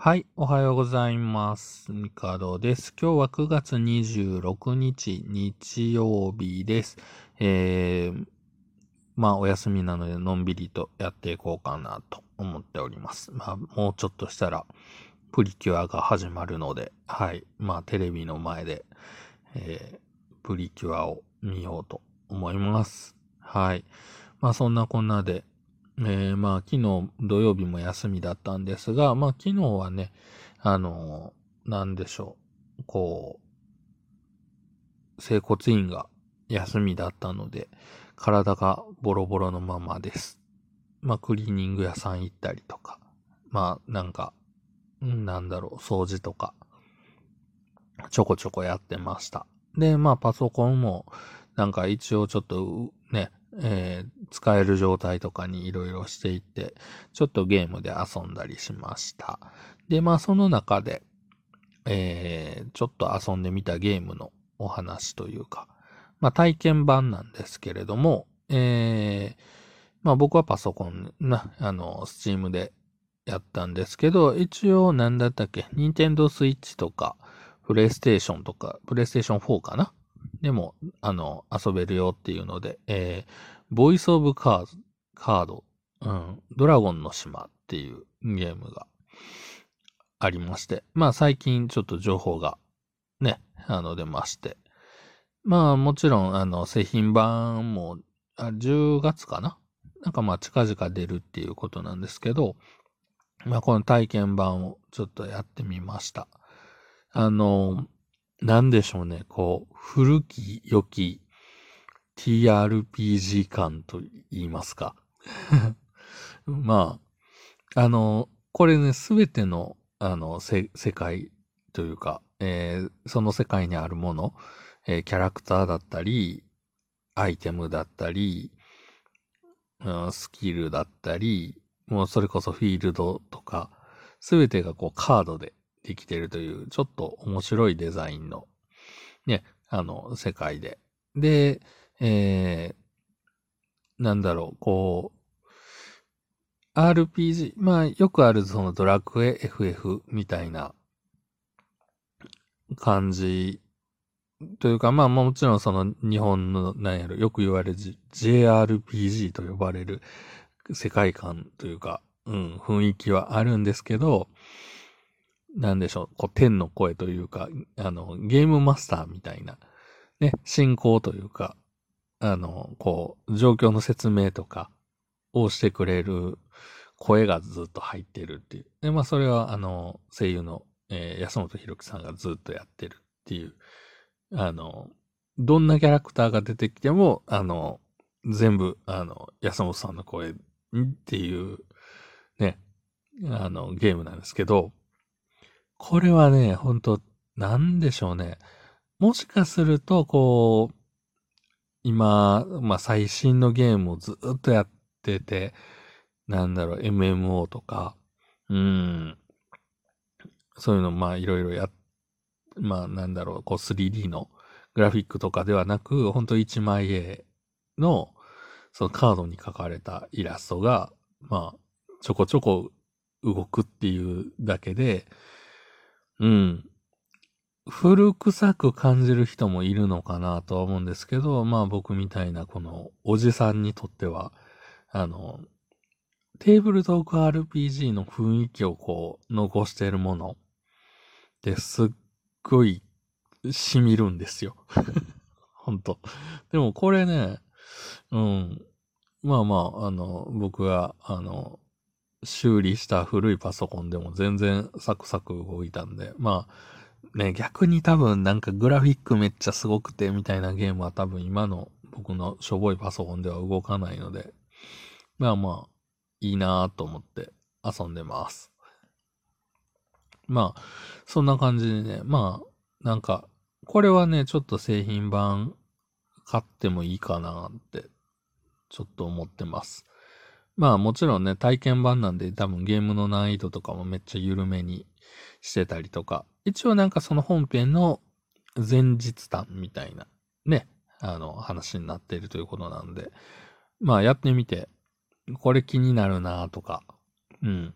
はい、おはようございます。ミカドです。今日は9月26日、日曜日です。えー、まあ、お休みなので、のんびりとやっていこうかなと思っております。まあ、もうちょっとしたら、プリキュアが始まるので、はい、まあ、テレビの前で、えー、プリキュアを見ようと思います。はい。まあ、そんなこんなで、えー、まあ、昨日土曜日も休みだったんですが、まあ、昨日はね、あのー、なんでしょう、こう、整骨院が休みだったので、体がボロボロのままです。まあ、クリーニング屋さん行ったりとか、まあ、なんか、なんだろう、掃除とか、ちょこちょこやってました。で、まあ、パソコンも、なんか一応ちょっと、えー、使える状態とかにいろいろしていって、ちょっとゲームで遊んだりしました。で、まあその中で、えー、ちょっと遊んでみたゲームのお話というか、まあ体験版なんですけれども、えー、まあ僕はパソコンな、あの、スチームでやったんですけど、一応何だったっけ、ニンテンドースイッチとか、プレイステーションとか、プレイステーション4かなでも、あの、遊べるよっていうので、えー、ボイスオブカード、カード、うん、ドラゴンの島っていうゲームがありまして、まあ最近ちょっと情報がね、あの出まして、まあもちろんあの製品版もあ10月かな？なんかまあ近々出るっていうことなんですけど、まあこの体験版をちょっとやってみました。あの、なんでしょうね、こう、古き良き TRPG 感と言いますか。まあ、あの、これね、すべての、あの、世界というか、えー、その世界にあるもの、えー、キャラクターだったり、アイテムだったり、うん、スキルだったり、もうそれこそフィールドとか、すべてがこうカードでできてるという、ちょっと面白いデザインの、ね、あの、世界で。で、えー、なんだろう、こう、RPG、まあ、よくあるそのドラクエ FF みたいな感じというか、まあもちろんその日本の、なんやろ、よく言われる JRPG と呼ばれる世界観というか、うん、雰囲気はあるんですけど、なんでしょう、こう、天の声というか、あの、ゲームマスターみたいな、ね、進行というか、あの、こう、状況の説明とかをしてくれる声がずっと入ってるっていう。で、まあ、それは、あの、声優の、えー、安本博樹さんがずっとやってるっていう、あの、どんなキャラクターが出てきても、あの、全部、あの、安本さんの声っていう、ね、あの、ゲームなんですけど、これはね、ほんと、なんでしょうね。もしかすると、こう、今、まあ、最新のゲームをずっとやってて、なんだろう、MMO とか、うん、そういうの、まあ、いろいろや、まあ、なんだろう、こう 3D のグラフィックとかではなく、ほんと1枚絵の、そのカードに描かれたイラストが、まあ、ちょこちょこ動くっていうだけで、うん。古臭く感じる人もいるのかなとは思うんですけど、まあ僕みたいなこのおじさんにとっては、あの、テーブルトーク RPG の雰囲気をこう残しているものってすっごい染みるんですよ。ほんと。でもこれね、うん。まあまあ、あの、僕が、あの、修理した古いパソコンでも全然サクサク動いたんで、まあ、ね、逆に多分なんかグラフィックめっちゃすごくてみたいなゲームは多分今の僕のしょぼいパソコンでは動かないので、まあまあ、いいなぁと思って遊んでます。まあ、そんな感じでね、まあ、なんか、これはね、ちょっと製品版買ってもいいかなって、ちょっと思ってます。まあもちろんね、体験版なんで多分ゲームの難易度とかもめっちゃ緩めにしてたりとか、一応なんかその本編の前日談みたいなね、あの話になっているということなんで、まあやってみて、これ気になるなとか、うん、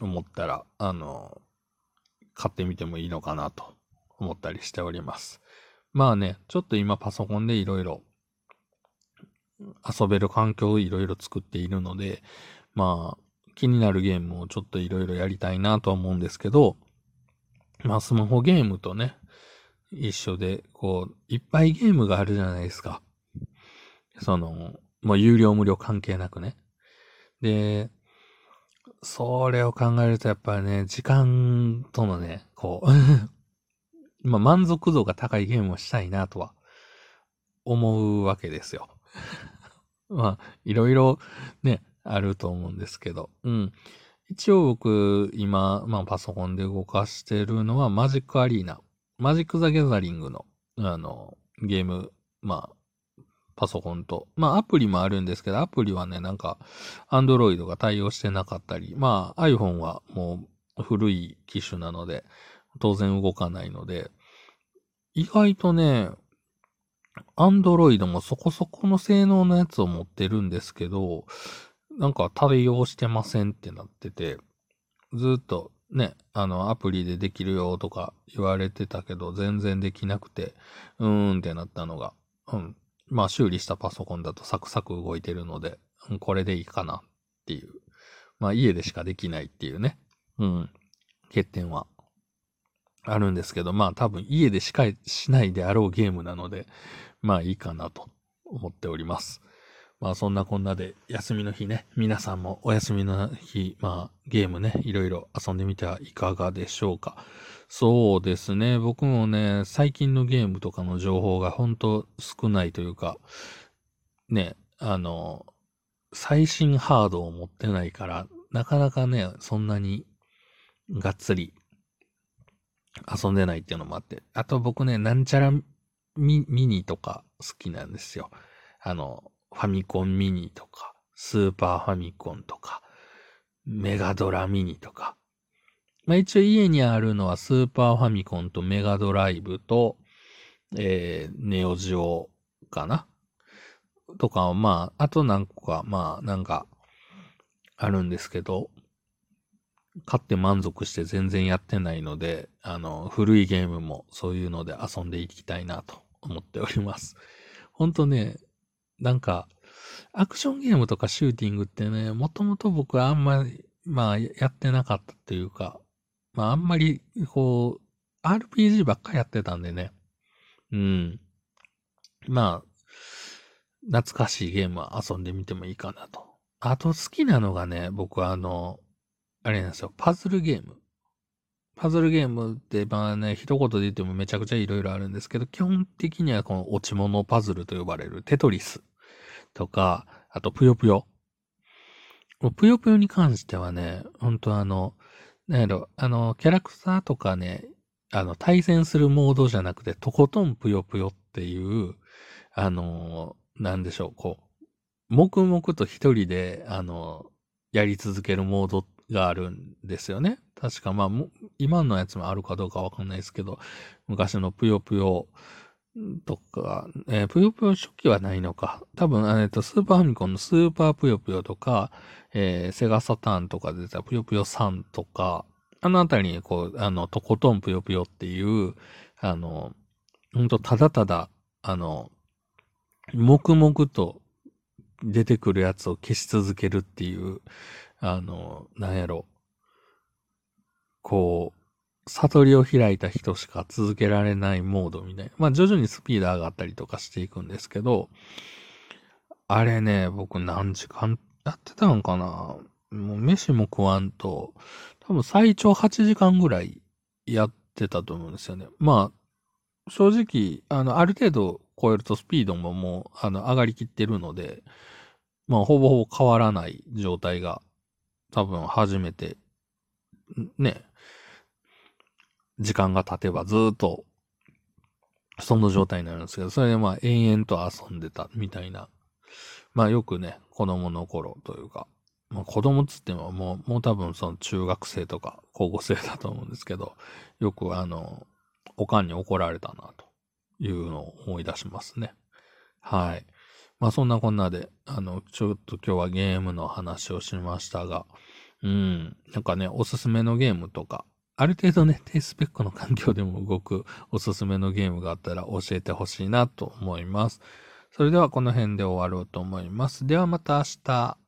思ったら、あの、買ってみてもいいのかなと思ったりしております。まあね、ちょっと今パソコンでいろいろ遊べる環境をいろいろ作っているので、まあ、気になるゲームをちょっといろいろやりたいなとは思うんですけど、まあスマホゲームとね、一緒で、こう、いっぱいゲームがあるじゃないですか。その、もう有料無料関係なくね。で、それを考えるとやっぱりね、時間とのね、こう まあ満足度が高いゲームをしたいなとは思うわけですよ。まあ、いろいろね、あると思うんですけど、うん。一応僕、今、まあパソコンで動かしてるのはマジックアリーナ。マジック・ザ・ギャザリングの、あの、ゲーム、まあ、パソコンと。まあアプリもあるんですけど、アプリはね、なんか、アンドロイドが対応してなかったり、まあ iPhone はもう古い機種なので、当然動かないので、意外とね、アンドロイドもそこそこの性能のやつを持ってるんですけど、なんか対応してませんってなってて、ずっとね、あの、アプリでできるよとか言われてたけど、全然できなくて、うーんってなったのが、うん、まあ修理したパソコンだとサクサク動いてるので、うん、これでいいかなっていう。まあ家でしかできないっていうね。うん。欠点はあるんですけど、まあ多分家でしかしないであろうゲームなので、まあいいかなと思っております。まあそんなこんなで休みの日ね、皆さんもお休みの日、まあゲームね、いろいろ遊んでみてはいかがでしょうか。そうですね。僕もね、最近のゲームとかの情報が本当少ないというか、ね、あの、最新ハードを持ってないから、なかなかね、そんなにがっつり遊んでないっていうのもあって。あと僕ね、なんちゃらミミニとか好きなんですよ。あの、ファミコンミニとか、スーパーファミコンとか、メガドラミニとか。まあ一応家にあるのはスーパーファミコンとメガドライブと、えー、ネオジオかな？とか、まあ、あと何個か、まあ、なんか、あるんですけど、買って満足して全然やってないので、あの、古いゲームもそういうので遊んでいきたいなと思っております。ほんとね、なんか、アクションゲームとかシューティングってね、もともと僕はあんまり、まあ、やってなかったっていうか、まあ、あんまり、こう、RPG ばっかやってたんでね。うん。まあ、懐かしいゲームは遊んでみてもいいかなと。あと好きなのがね、僕はあの、あれなんですよ、パズルゲーム。パズルゲームって、まあね、一言で言ってもめちゃくちゃいろいろあるんですけど、基本的にはこの落ち物パズルと呼ばれるテトリスとか、あとぷよぷよ。ぷよぷよに関してはね、本当あの、なんやろ、あの、キャラクターとかね、あの、対戦するモードじゃなくて、とことんぷよぷよっていう、あの、なんでしょう、こう、黙々と一人で、あの、やり続けるモードっがあるんですよね。確かまあ、今のやつもあるかどうかわかんないですけど、昔のぷよぷよとか、えー、ぷよぷよ初期はないのか。多分、えっ、と、スーパーファミコンのスーパーぷよぷよとか、えー、セガサターンとかで出たぷよぷよ3とか、あのあたりにこう、あの、とことんぷよぷよっていう、あの、ほんとただただ、あの、黙々と出てくるやつを消し続けるっていう、あの、なんやろ。こう、悟りを開いた人しか続けられないモードみたいな。まあ徐々にスピード上がったりとかしていくんですけど、あれね、僕何時間やってたんかなもう飯も食わんと、多分最長8時間ぐらいやってたと思うんですよね。まあ、正直、あの、ある程度超えるとスピードももう、あの、上がりきってるので、まあ、ほぼほぼ変わらない状態が多分初めて、ね、時間が経てばずっと、その状態になるんですけど、それでまあ延々と遊んでたみたいな。まあよくね、子供の頃というか、まあ子供っつってももう、もう多分その中学生とか高校生だと思うんですけど、よくあの、おかんに怒られたなというのを思い出しますね。はい。まあそんなこんなで、あの、ちょっと今日はゲームの話をしましたが、うん。なんかね、おすすめのゲームとか、ある程度ね、低スペックの環境でも動くおすすめのゲームがあったら教えてほしいなと思います。それではこの辺で終わろうと思います。ではまた明日。